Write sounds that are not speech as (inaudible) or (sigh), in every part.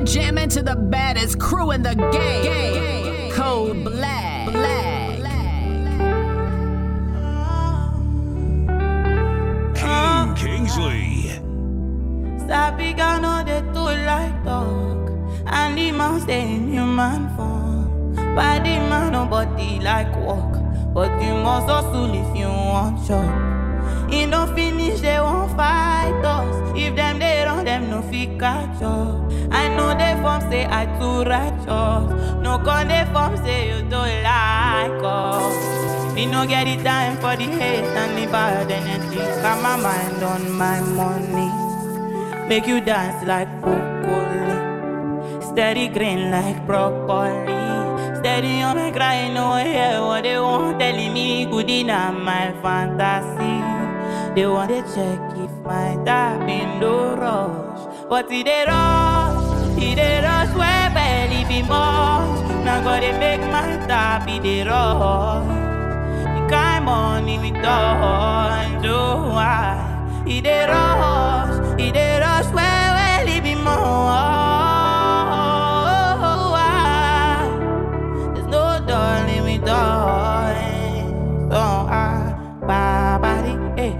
You're jamming to the baddest crew in the game. Code Black. Black. Keen Kingsley. Sabi no they do like dog And the man stay in human form Body man nobody like walk But you must hustle if you want chop E no finish they won't fight us If them they run them no fit catch up I know they form say I too righteous No con they form say you don't like us Me no get the time for the hate and the bad energy Got my mind on my money Make you dance like broccoli. Steady green like broccoli. Steady on my cry, no hear what they want telling me. Good enough, my fantasy. They want to check if my tap in the rush. But it they rush, it they rush where be much. Now gotta make my tap in the rush. The kind money do why. It they rush, it they rush where where be more. There's no darling we don't. So I, eh,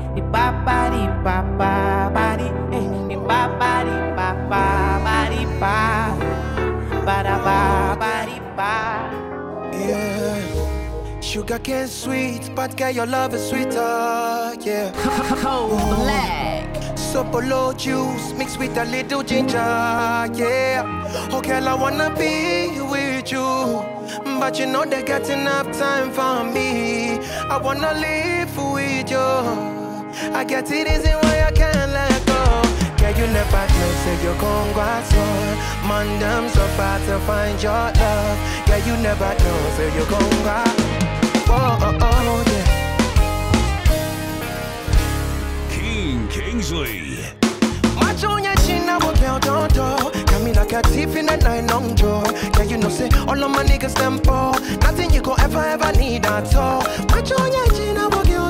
body. Yeah. Sugar cane sweet, but girl, your love is sweeter. Yeah. Code (laughs) oh, Black. Sopolo juice mixed with a little ginger. Yeah. Oh, girl, I wanna be with you. But you know they got enough time for me. I wanna live with you. I get it easy why I can't let Girl, you never know, say you're going so. Man, them so far to find your love. Girl, you never know, say you're going Oh, oh, oh, yeah. Keen Kingsley. Macho on your chin, I walk out door door. Got me like a thief in a night long joy. Yeah, you know, say all of my niggas them poor. Nothing you could ever, ever need at all. Macho on your chin, I walk out door door.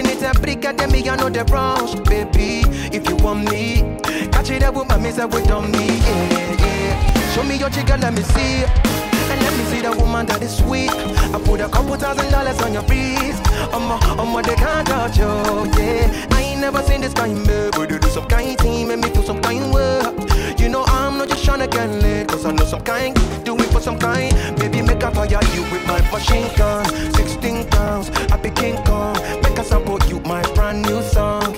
It at I know the rush. Baby, if you want me, catch it up with my miss, would on me. Yeah, yeah. Show me your chicken, let me see. And let me see the woman that is sweet. I put a couple thousand dollars on your wrist. I'm a, I'm they can't touch you, yeah. I ain't never seen this kind, babe. But you do some kind thing, make me feel some kind work You know I'm not just trying to get laid, cause I know some kind. Do it for some kind. Baby, make a fire you with my machine gun. 16 pounds, I be King Kong. Brand new song.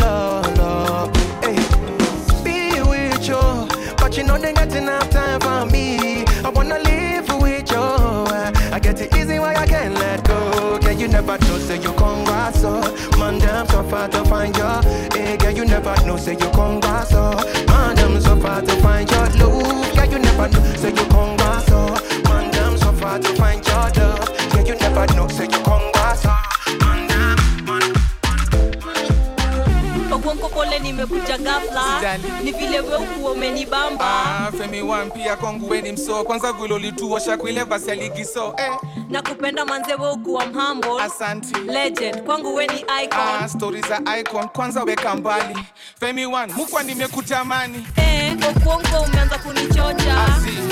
Love, love. Hey, be with you. But you know they got enough time for me. I wanna live with you. I get it easy why I can't let go. Girl, you never know, say you congrats, so Man, damn so far to find you. Hey, girl, you never know, say you congrats, so Man, damn so far to find your love. Girl, you never know, say you congrats, so Man, damn so far to find your love. Girl, you never know, say pole ghafla. Ni vile we ukuwa umenibamba. Ah, Femi one pia kwangu weni mso kwanza vile lituosha kuile vasi aligiso eh, na kupenda manze we ukuwa mhambo. Asanti. Legend kwangu we ni ah, stori za icon. Kwanza weka mbali. Femi mukwa nimekutamani. Eh, umeanza kunichocha.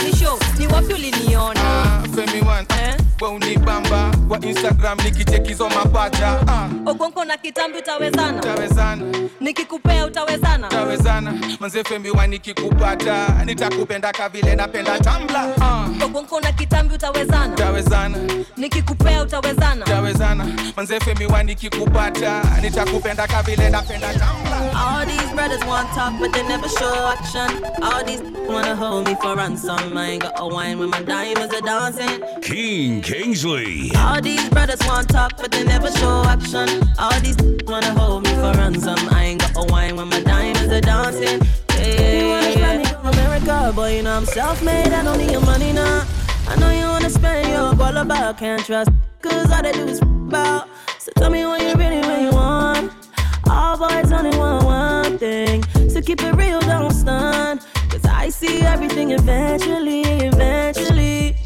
Ni show ni wapi uliniona? Ah, Femi Eh? We unibamba kwa Instagram nikichekizo mapacha. Ah, ogonko na kitambi utawezana. Tawezana nikikupea utawezana. Tawezana manze Femi one nikikupata nitakupenda kavile napenda tambla ah, ogonko na kitambi utawezana. Tawezana nikikupea utawezana. Tawezana manze Femi one nikikupata nitakupenda kavile napenda tambla All these brothers want talk, but they never show action. All these wanna hold me for ransom. I ain't got a wine when my diamonds are dancing. Keen Kingsley. All these brothers want talk, but they never show action. All these wanna hold me for ransom. I ain't got a wine when my diamonds are dancing. Yeah, you wanna spend me to America, boy, you know I'm self-made. I don't need your money now. I know you wanna spend your all about, can't trust. Cause all they do is about. So tell me what you really, really want. All boys only want one thing. So keep it real, don't stun. Cause I see everything eventually, eventually.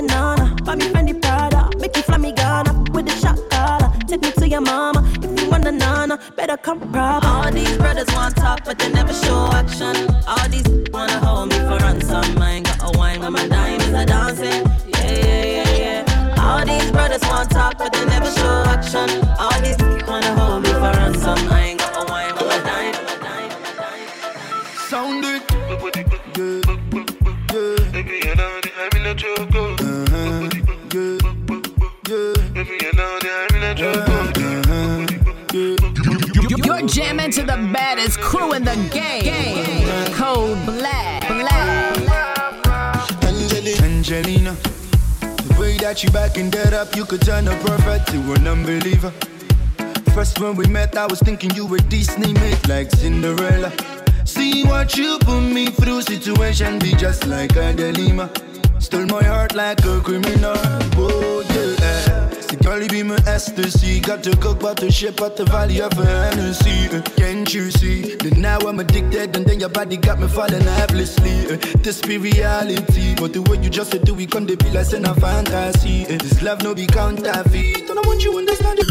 Come harder if you want the nana. Buy me Fendi Prada. Make you fly me Ghana with the shot collar. Take me to your mama if you want the nana. Better come proper. All these brothers want talk, but they never show action. All these wanna hold me for ransom. I ain't got a wine when my dime is a dancing. Yeah, yeah, yeah, yeah. All these brothers want talk, but they never show action. All these that you backing that up, you could turn a perfect to an unbeliever. First when we met, I was thinking you were Disney made like Cinderella. See what you put me through, situation be just like a dilemma. Stole my heart like a criminal. The girl be my ecstasy. Got to cook but to ship out the valley of Hennessy. Uh, can't you see? That now I'm addicted and then your body got me falling helplessly. Uh, this be reality. But the way you just do it, come to be like in a fantasy. Uh, this love no be counterfeit. And I want you understand it.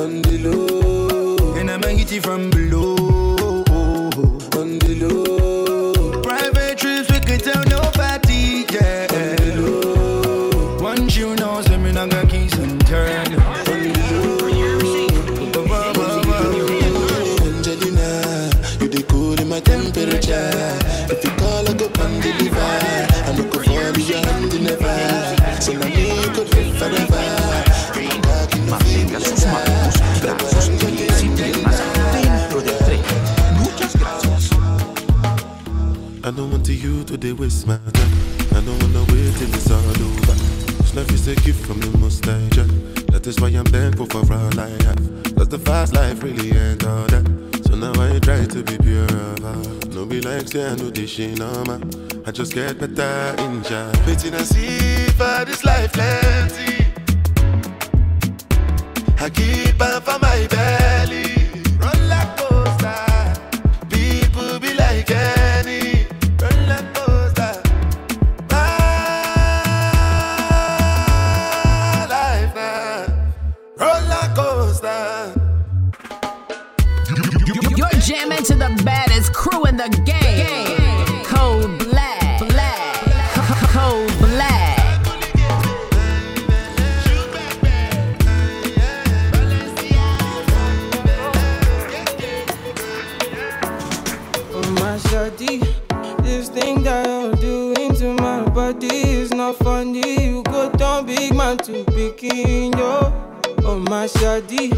On the low. And I'm hit it from below. On the low. You to the waste my time. I don't wanna wait till it's all over. This life is a gift from the most high. That is why I'm thankful for all I have. Cause the fast life really ain't all that. So now I try to be pure of. No be like say I know this shit. I just get better in Jah. Waiting and see for this life plenty. I keep on for my belly. My shawty,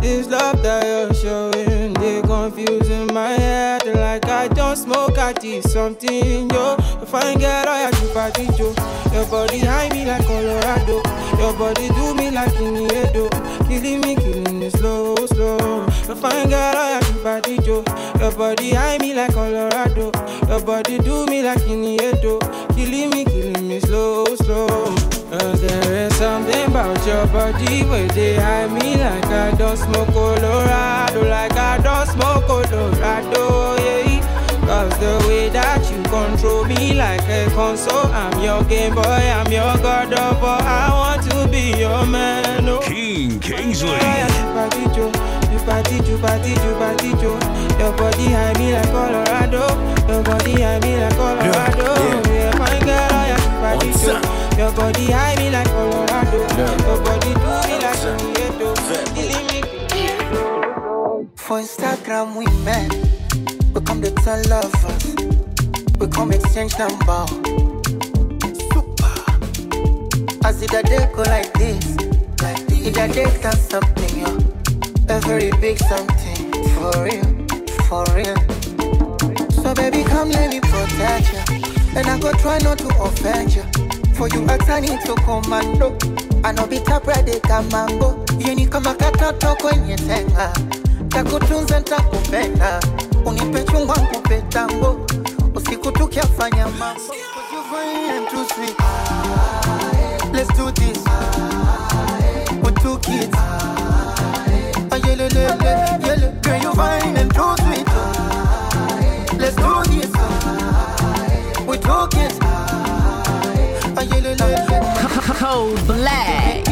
this love that you're showing, they confusing my head like I don't smoke. I did something yo. If I ain't get all your party Joe, your body high me like Colorado. Your body do me like Iniedo, killing me, killing me slow, slow. If I ain't get all your body Joe, your body high me like Colorado. Your body do me like Iniedo, killing me, killing me slow, slow. Cause there is something about your body where they high me like I don't smoke Colorado, like I don't smoke Colorado, yeah. Cause the way that you control me like a console, I'm your game boy, I'm your god of war. I want to be your man, oh. Keen Kingsley. Party Joe, you party Joe, party Joe, party Joe. Your body high me like Colorado. Your body high me like Colorado. Yeah, my girl, I am party. Your body high me like Colorado. Your body do me like Sonieto. Killing me. For Instagram we met, we come to tell lovers, we come exchange number. Super. As it a day go like this, like this. it a day can something, yo. A very big something, for real, for real. So baby come let me protect you, and I go try not to offend you. For you I turn into commando, I know be tap ready kamango. Yeni kama katoto kwenye tenga takutunza ntakupenda unipe chungwa nkupe tango usiku tukiafanya mambo. Let's do this with two kids. Ah, lele, yele. Girl, you fine and too Code Black.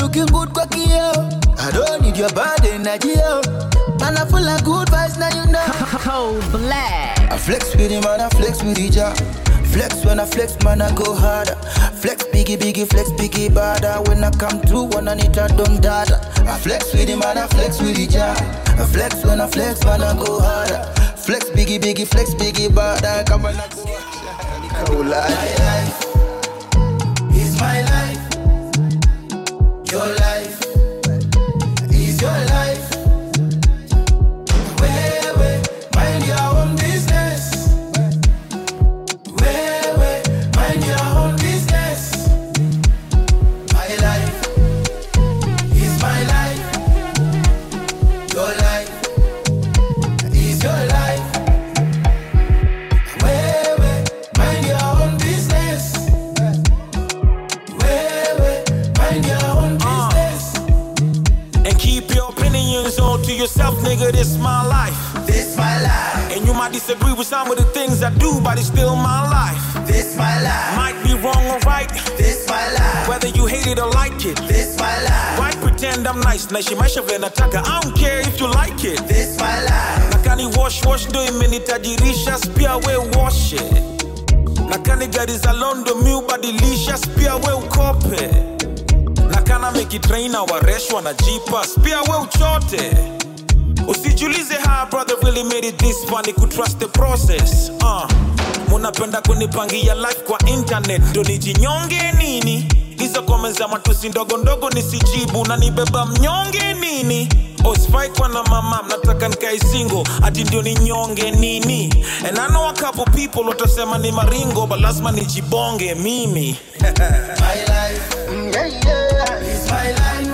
Looking good kwa kioo. I don't need your bad energy yo, man I full of good vibes now you know. (laughs) Code Black. I flex with him and I flex with each other. Flex when I flex, man, I go harder. Flex biggie, biggie, flex biggie, bada. When I come through, when I need a dumb data. I flex with him and I flex with each other. I flex when I flex, man, I go harder. Flex biggie, biggie, flex biggie, bada. Come on, I go harder. My life Your life nigga. This my life. This my life. And you might disagree with some of the things I do, but it's still my life. This my life. Might be wrong or right. This my life. Whether you hate it or like it. This my life. Why pretend I'm nice? Naishi maisha vile nataka. I don't care if you like it. This my life. Nakani wash wash do ndo imenitajirisha, pia we wash it. Nakani gari za London mi ubadilisha, pia we ukope. Nakana mekitraina waresh wanajipa, pia we uchote. Usijulize how brother really made it this far, ni kutrust the process. Uh. Munapenda kunipangia life kwa internet, ndo nijinyonge nini? Hizo comments za matusi ndogo ndogo nisijibu, na nibeba mnyonge nini? Osifai kwa na mama, mnataka nikae singo ati ndio ninyonge nini? enano I know people watasema ni maringo, but lazima nijibonge mimi. (laughs) My life, mm, yeah, yeah, is my life,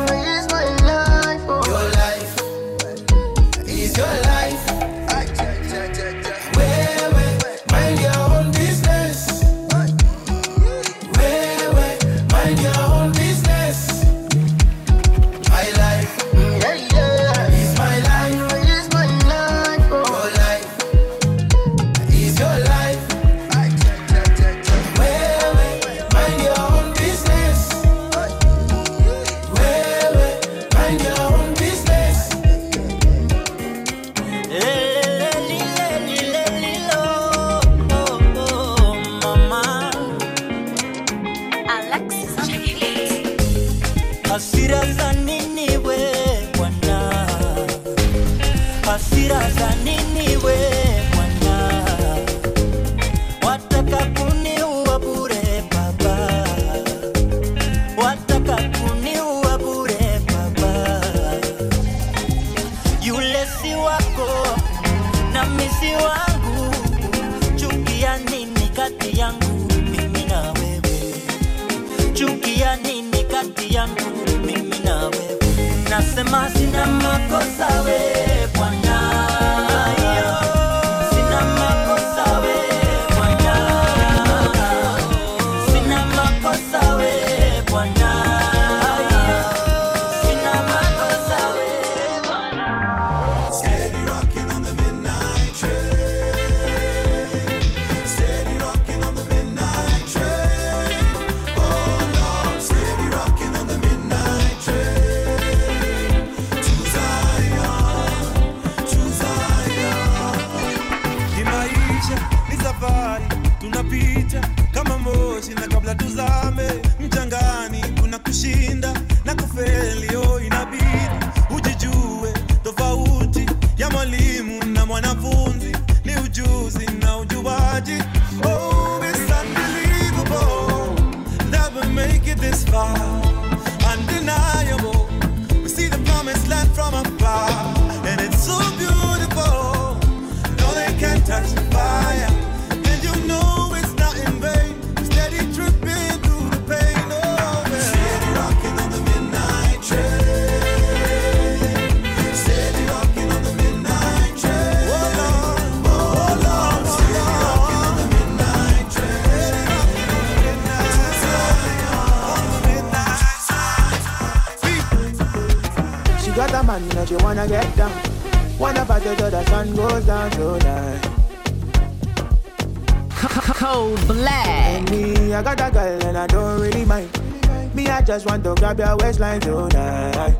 just want to grab your waistline tonight.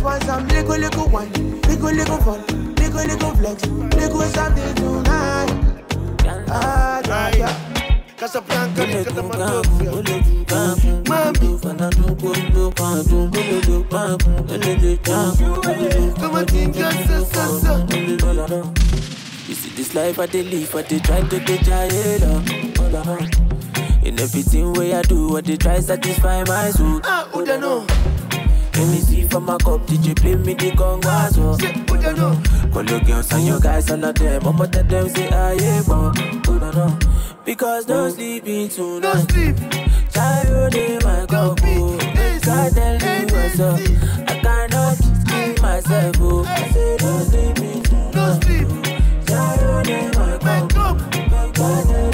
Just want some little, little wine. Little, little fun. Little, little flex. Little something tonight. Ah, yeah, yeah. Casablanca, You see this life I dey live, I dey try to get giant up. In everything way I do, I dey try satisfy my soul. Ah, who don't know? Let me see from my cup, did you play me the? Oh, who don't? Call your girls and your guys, all of them. I'ma tell them say I ain't born. Oh, who don't? Because no oh. sleeping tonight. No sleep. Child in my cup, oh. God tell me what's up. I cannot keep myself, oh. I say no sleeping tonight. No sleep. Child in my cup, oh. God tell me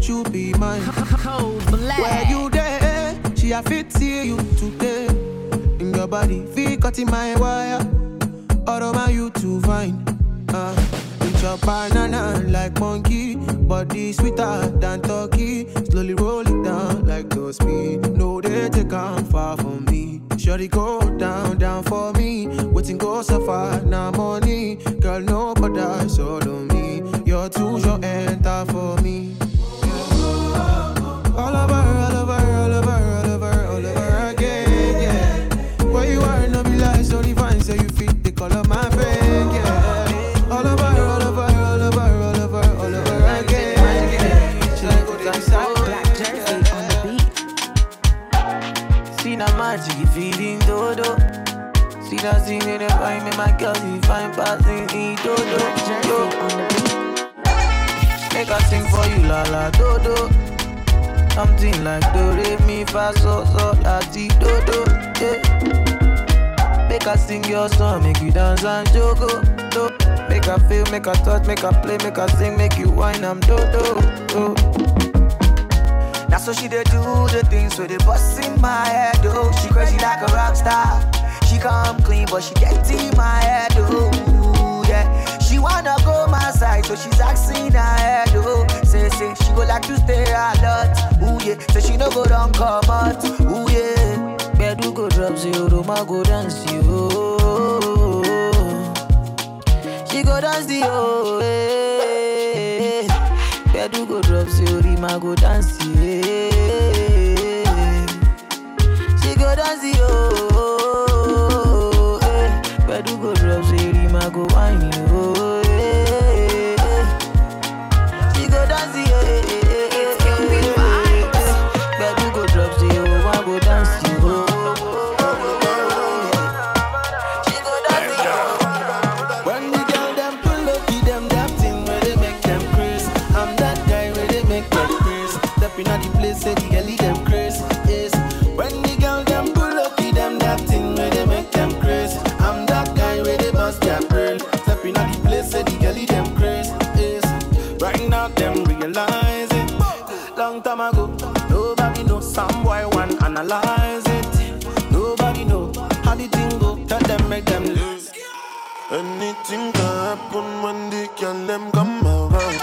won't you be mine? Cold (laughs) black. Where you there? She a fit see you today. In your body, feel cut in my wire. All of my you too fine. Uh, eat your banana like monkey. Body sweeter than turkey. Slowly roll it down like those speed. No, they take on far from me. Shorty go down, down for me. Waiting go so far, now money. Girl, no bother, solo me. You're too short, enter for me. My fine passing, do do, do. Make her sing for you, la la, do do. Something like do re mi fa so so la ti do do, yeah. Make I sing your song, make you dance and jogo, do. Make I feel, make I touch, make I play, make I sing, make you whine, I'm do do, do. Now so she dey do the things with they bust in my head, oh She crazy like a rock star she come clean, but she get in my head, oh, yeah. She wanna go my side, so she's asking her head, oh. Say, say, she go like to stay a lot, oh, yeah. Say, she no go don't come out, oh, yeah. Bedu go drop zero, oh, Roma go dance, you, oh, oh. She go dance, the oh, eh. Bedu go drop zero, oh, Rima go dance, yeah. She go dance, the oh. analyze it. Nobody know how the thing go. Tell them make them lose. Anything can happen when the girl them come around.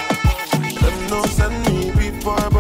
Them no send me before.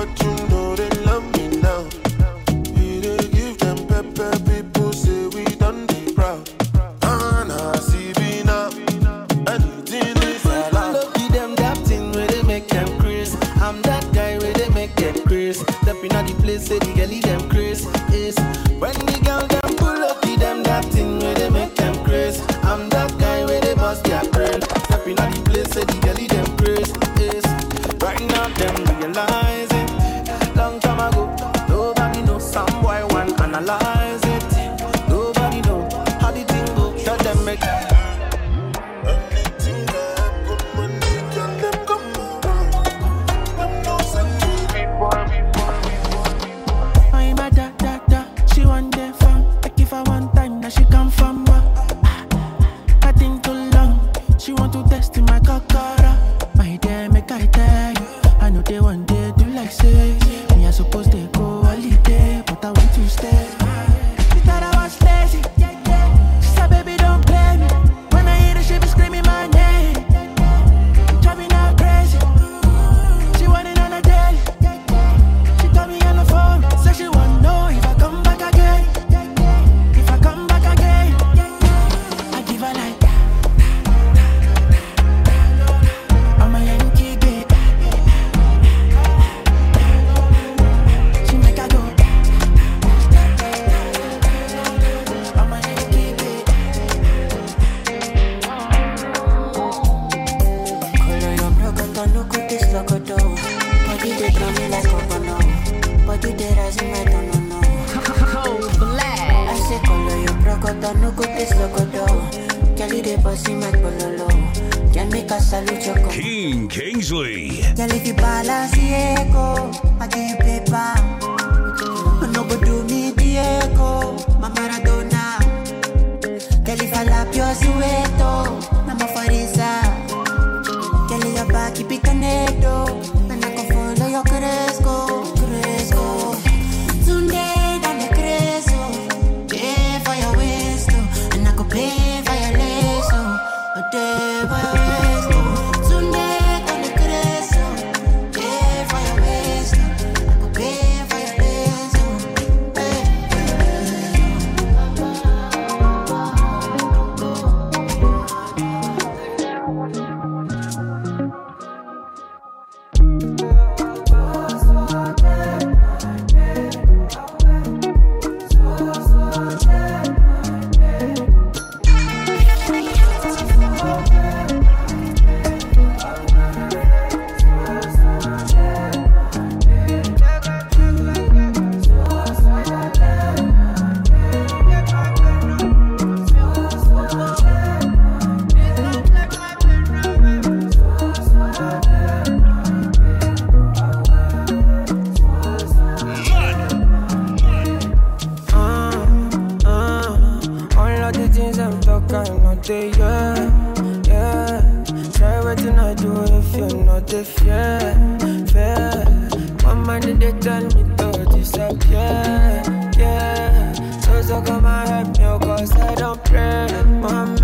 talk, I'm not there, yeah, yeah. Try what you not do if you're not there, yeah, yeah. My mind they tell me to disappear, yeah. So so come and help me, cause I don't pray, mama.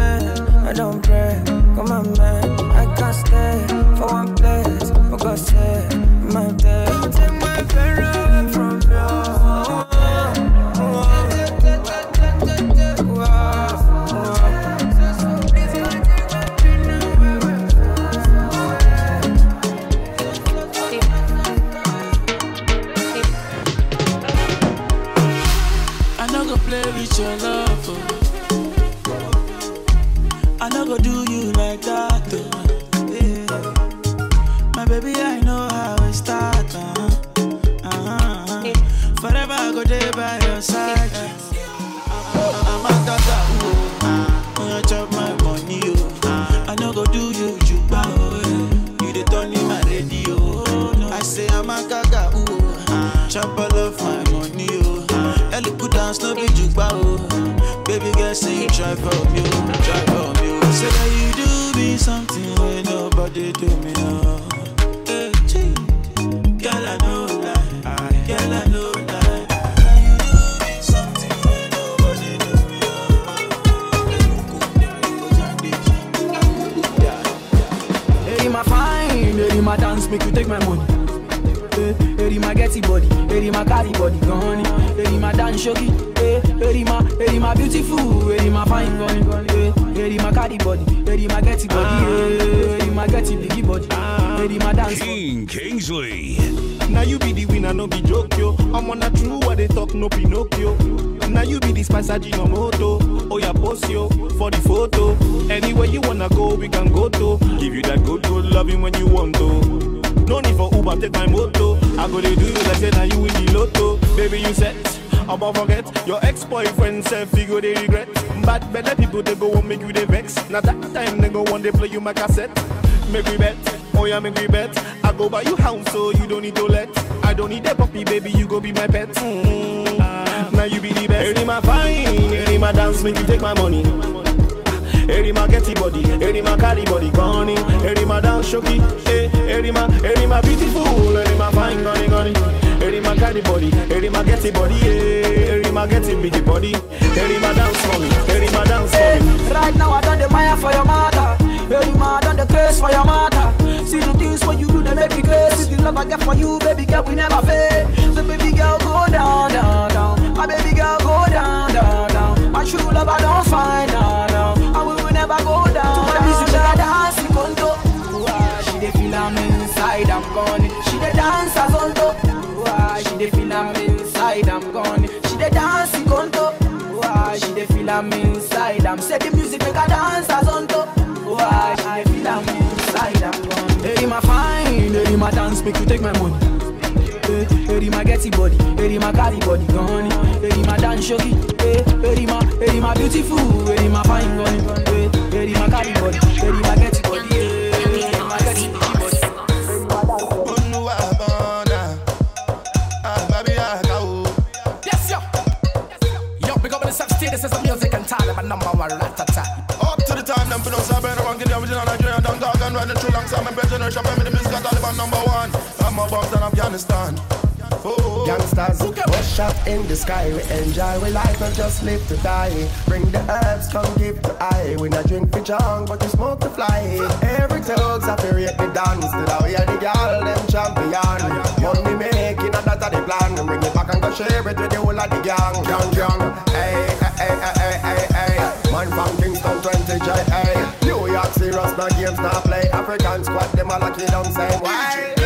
Baby girl, say you hey, my getty biggie body, ah, hey, my dance. Keen Kingsley. Now you be the winner, no be joke yo. I'm on a true what they talk, no Pinocchio. Now you be the spice moto. Oh yeah, post yo for the photo. Anywhere you wanna go, we can go to. Give you that good, good loving when you want to. No need for Uber, take my moto. I go to do you like say now you win the lotto. Baby, you set. I'm about forget your ex-boyfriend self figure they regret. Bad better people they go want make you they vex. Now that time they go want they play you my cassette. Make we bet, oh yeah, make we bet. I go buy you house so you don't need to let. I don't need a puppy, baby, you go be my pet. Mm. Now you be the best. Hey, my fine, hey, my dance, make you take my money. Hey, my getty body, my carry body, gone. My dance, shoki. My, hey, my beautiful, my fine, gone, gone. My carry body, hey, my getty body, hey, hey, my getty big body. My dance for me, my dance for me. Right now I done the Maya for your mother. Hey, ma, I done the curse for your mother. See the things for you do, they make me crazy. The love I get for you, baby girl, we never fail. So baby girl, go down, down, down. My baby girl, go down, down, down. My true love I don't find, no, no. And we will never go down. To my music, a dance. Ah, She dey feel am inside, I'm gone. She dey dance as on top. She dey feel am inside, I'm gone. She dey dance. Ah, She dey feel am inside, I'm say the music make her dance as on top. Gone. Hey, my fine, hey, my dance make you take my money. Hey, my getty body, hey, my carry body, gone. Hey, my dance shoki, hey, hey, my, hey, my beautiful, hey, my fine, gone. Hey, hey, my carry body, hey, my getty body, hey, my getty body. Yes, yo. Yo, big up on the sub status as a music and talent, but number one Sabine, the original Nigerian, don't talk and run the true alongside my better generation, me the music Taliban number one. I'm a bombs in Afghanistan. Oh. Youngsters, bust shot in the sky. We enjoy we life and just live to die. Bring the herbs, come give the eye. We not drink for junk, but we smoke to fly. Every thugs have to rate the dance. Till I hear the girl, them champion. Money making, and that's the plan. Bring it back and go share it with the whole of the gang. Gang, gang. Hey, hey, hey, hey, hey, hey. Man from Kingston Serious, no games, no play. African squad, them all you don't say why.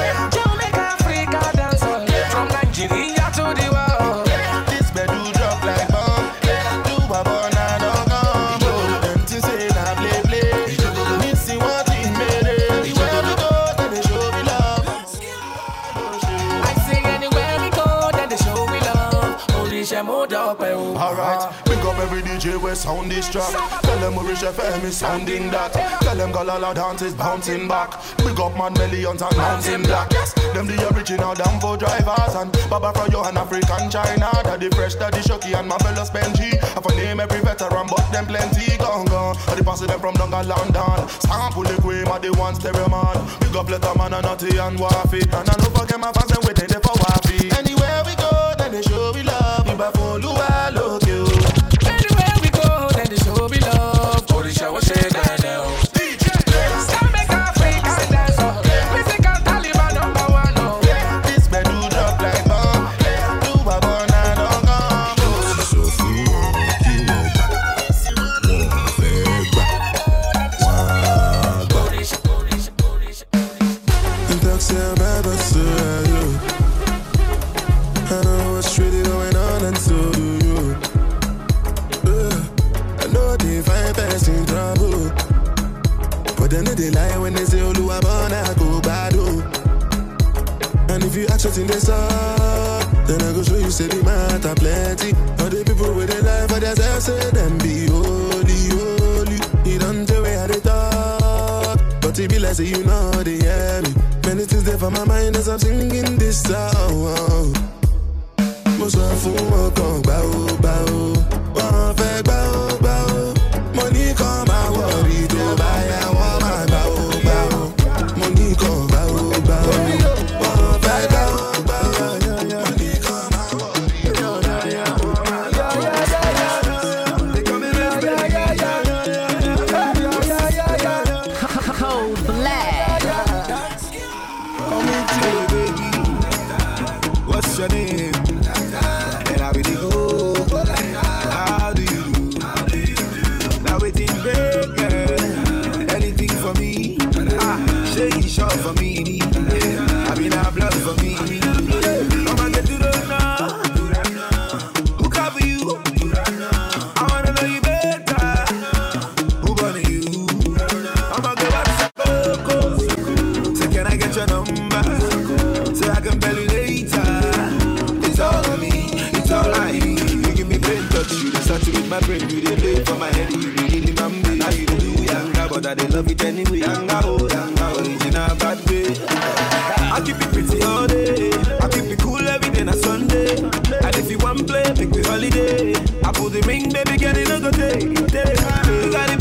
we sound this track. Tell them Rich FM is sounding that. Tell them Galala dance is bouncing back. Big up man millions and mountain black. Yes, them the original damn for drivers and Baba from Johan African China. Daddy fresh, daddy shocky and my fellow Benji. I for name every veteran, but them plenty gone gone. I the pass them from London, London. Sample the queen, my the ones stereo man. Big up letter man and naughty and waffy. And I know forget my fans and waiting there for waffy. Anywhere we go, then they show we love. We back for Luau. anyway. Yanga oh, yanga original bad way. I keep it pretty all day. I keep it cool every day on Sunday. And if you want play, make me holiday. I put the ring, baby, get it on the day. You.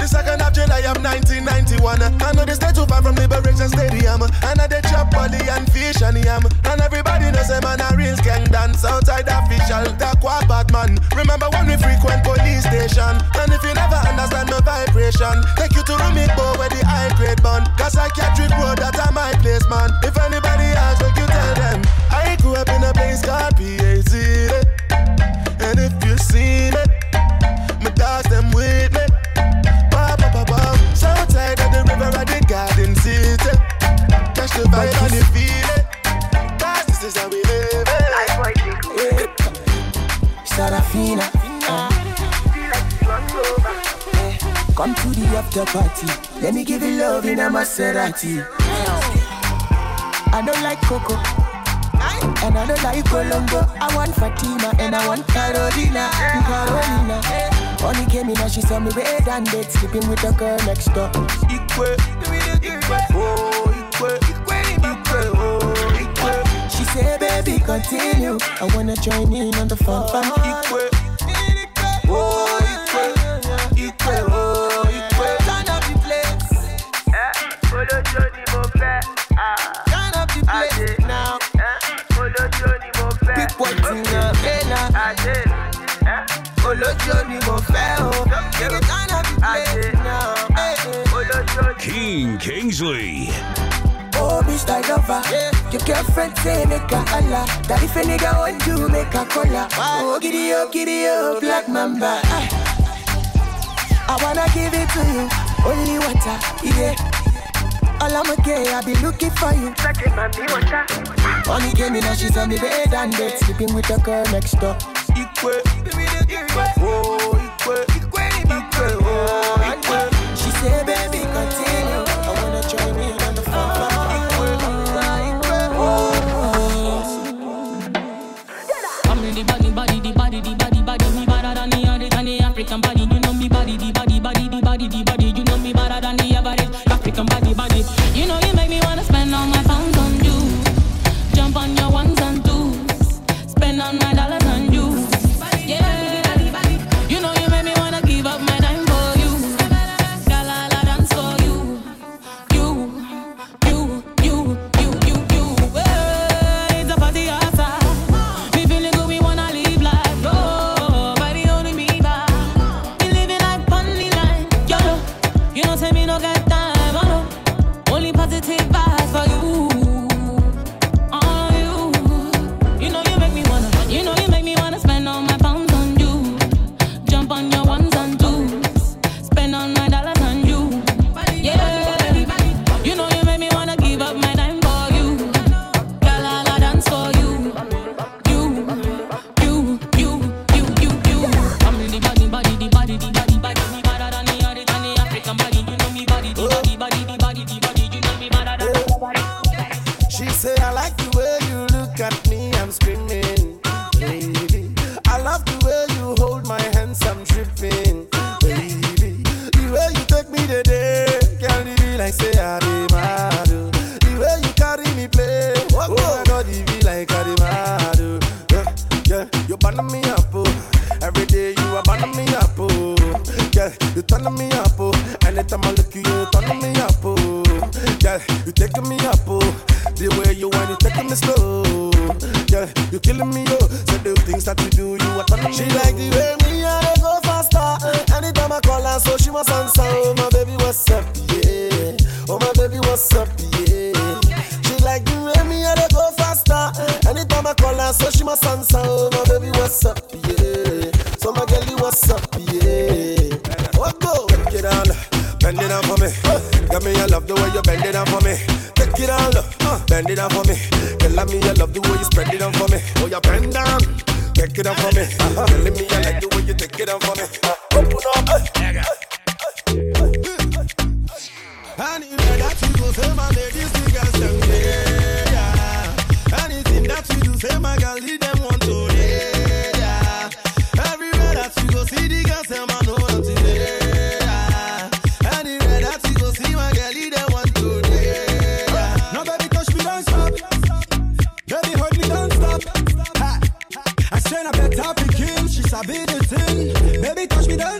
The second of July, I'm 1991. I know this day too far from Liberation Stadium. And I did chop body and fish and yam. And everybody knows a man a rings gang dance outside official. That quad bad man. Remember when we frequent police station? And if you never understand my vibration, take you to Rumik Boy where the high grade bun. Cause I can't road that I my place, man. If anybody asks, what you tell them. I grew up in a place called after party. Let me give you love in a Maserati. I don't like cocoa. And I don't like Colombo. I want Fatima and I want Carolina. Carolina. Only came in and she saw me red and dead, sleeping with the girl next door. Oh, oh. She said, baby, continue. I wanna join in on the fun. Equal. Kingsley. Oh, bitch, like over. Yeah. Your girlfriend say make a holla. That if a nigga want you, make a cola. Oh, giddy up, giddy up, black mamba. I wanna give it to you. Only water, yeah. All I'm okay, I be looking for you. Only came in now, she's on the bed and bed, sleeping with a girl next door. Equal, oh, equal. what's up, yeah. So my girlie, what's up, yeah. What go? Take it on, bend it down for me. Got me, I love the way you bend it down for me. Take it all, uh, bend it down for me. Girl, I me, I love the way you spread it down for me. Oh, you bend down. Take it down for me. Uh-huh. Telling me I like the way you take it down for me. Open up. And that you do, say my ladies, niggas, them, yeah. Anything that you do, say my girl, lead them one.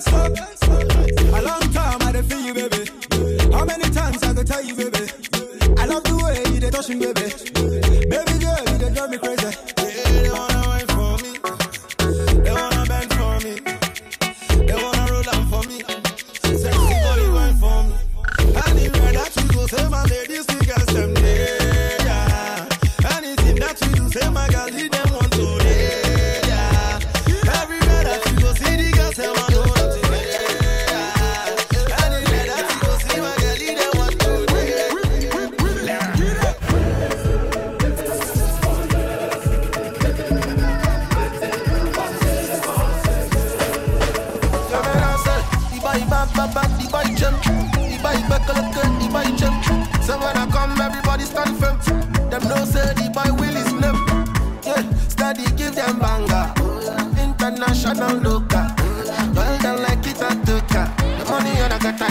dance for. A long time I done feel you, baby. How many times I could tell you, baby?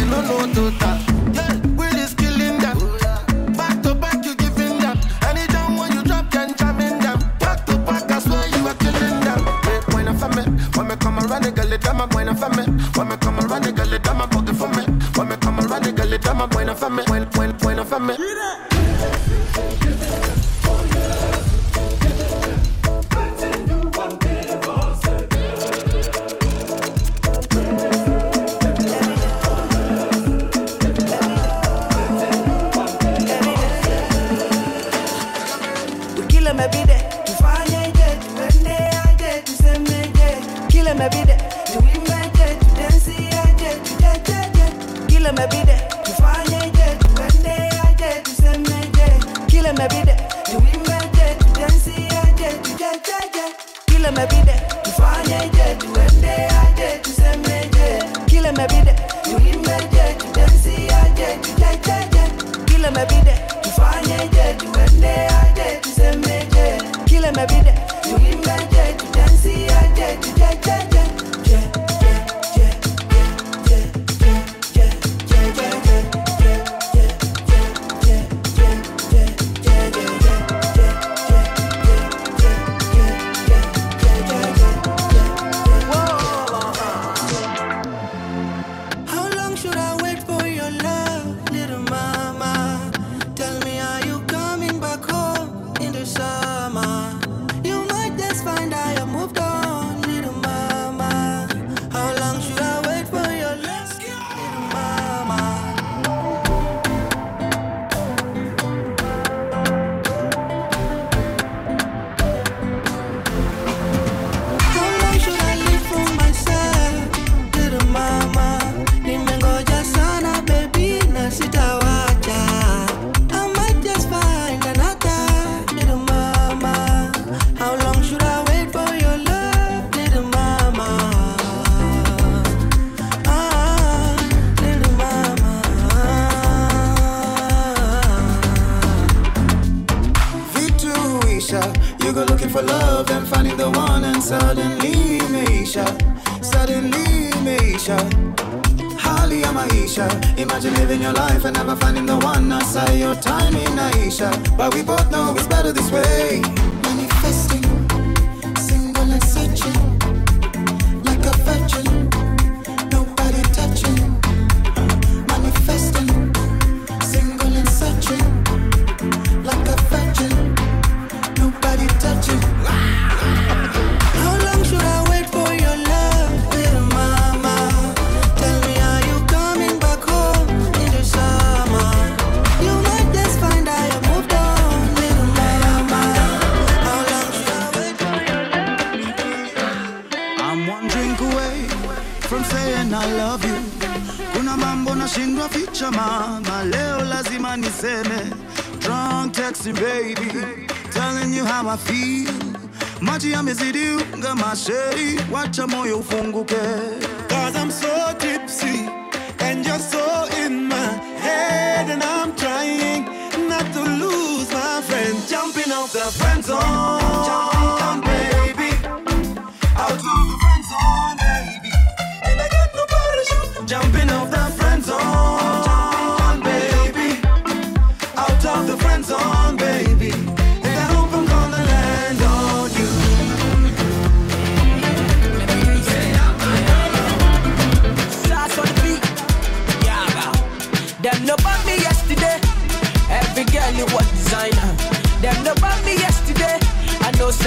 no know tá.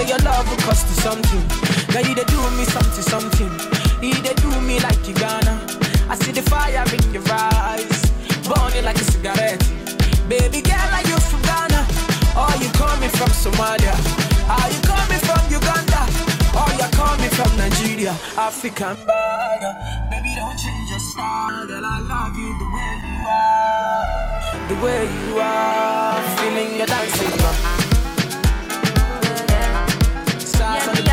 Say your love will cost you something. Now you they do me something, something. You they do me like you gonna. I see the fire in your eyes, burning like a cigarette. Baby girl, are you from Ghana? Are you coming from Somalia? Are you coming from Uganda? Are you coming from Nigeria? African burger. Baby, don't change your style. Girl, I love you the way you are. The way you are. Feeling your dancing, girl.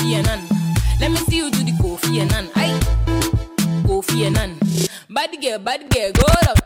Kofi Annan. Let me see you do the Kofi Annan. Aye. Kofi Annan. Bad girl, bad girl, go up.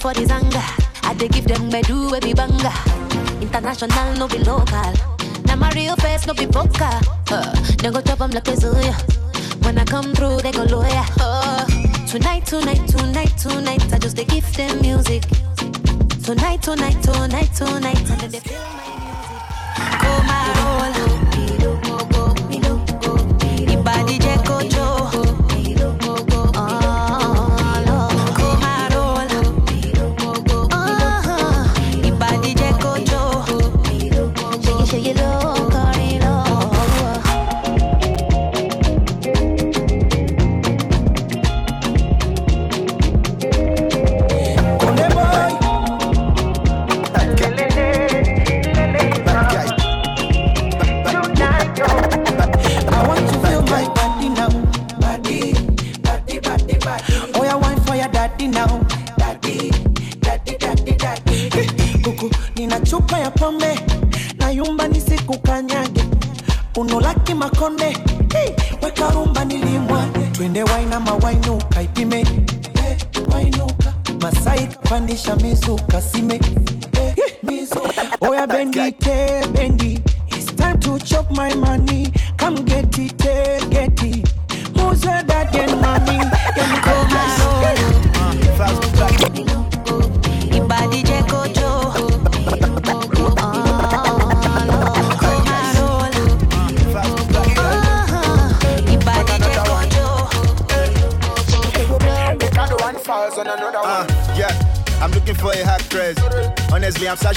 For the zanga. I dey give them my do every banga. International, no be local. Now my real face, no be poker. Uh, they go chop 'em like a. When I come through, they go lawyer. Uh, tonight, tonight, tonight, tonight, I just they give them music. Tonight, tonight, tonight, tonight, and they feel my music. Come on, Ibadi Makonde. Hey, weka rumba nilimwage. Twende wainama wainuka ipime. Eh, wainuka. Masai kapandisha mizuka sime.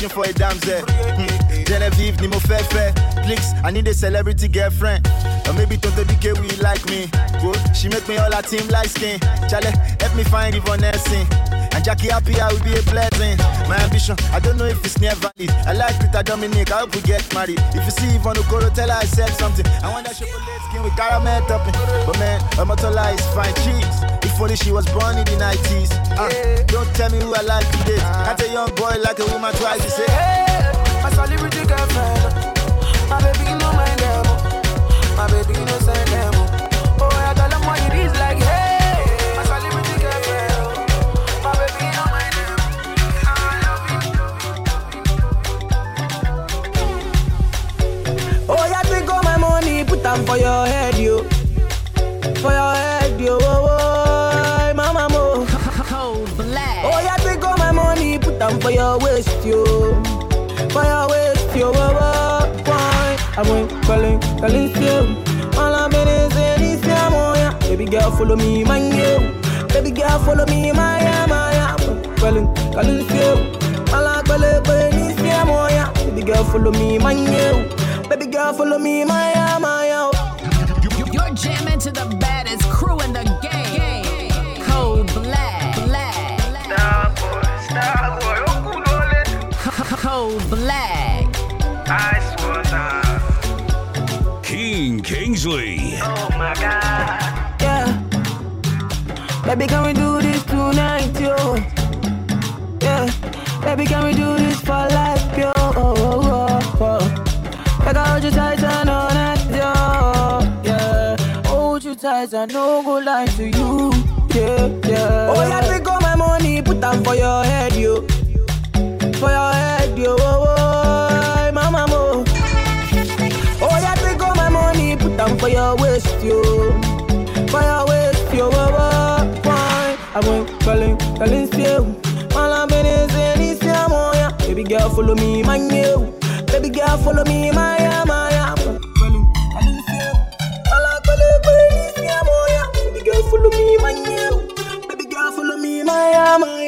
I'm for a damsel. Hmm. Genevieve, Nimo Fefe. Please, I need a celebrity girlfriend. Or maybe Toto DK will like me. Good, she make me all her team like skin. Charlie, help me find Yvonne Nelson. And Jackie Appiah, I will be a blessing. My ambition, I don't know if it's near valid. I like Peter Dominic, I hope we get married. If you see Yvonne Okoro, tell her I said something. I want that chocolate skin with caramel topping. But man, Omotola is fine cheese. If only she was born in the 90s. Uh, don't tell me who I like today. Can't a young boy like a woman twice. You say, Hey, My celebrity girlfriend. My baby, you know my them. My baby, you know send them. For your waist, yo. For your waist, yo. Oh, oh, why? I'm going, calling, you. All I'm in is oh, yeah, oh. Baby girl, follow me, my you. Baby girl, follow me, my yeah. Calling, you. All I'm calling, oh, yeah. Baby girl, follow me, my you. Baby girl, follow me, my yeah, Keen Kingsley. Oh my god. Yeah. Baby, can we do this tonight, yo? Yeah. Baby, can we do this for life, yo? Oh, oh, oh, oh. Like I hold you tight and all night, yo. Yeah. Hold you tight and no go lie to you. Yeah, yeah. Oh, yeah, take all my money, put them for your head, yo. For your head, yo. Oh, oh, down for your waist, yo. For your waist, yo, whoa, whoa. Why? I went calling, calling, still. All I'm in is in this yamoya. Baby girl, follow me, my new. Baby girl, follow me, my yama, yama. Follow me, my yama.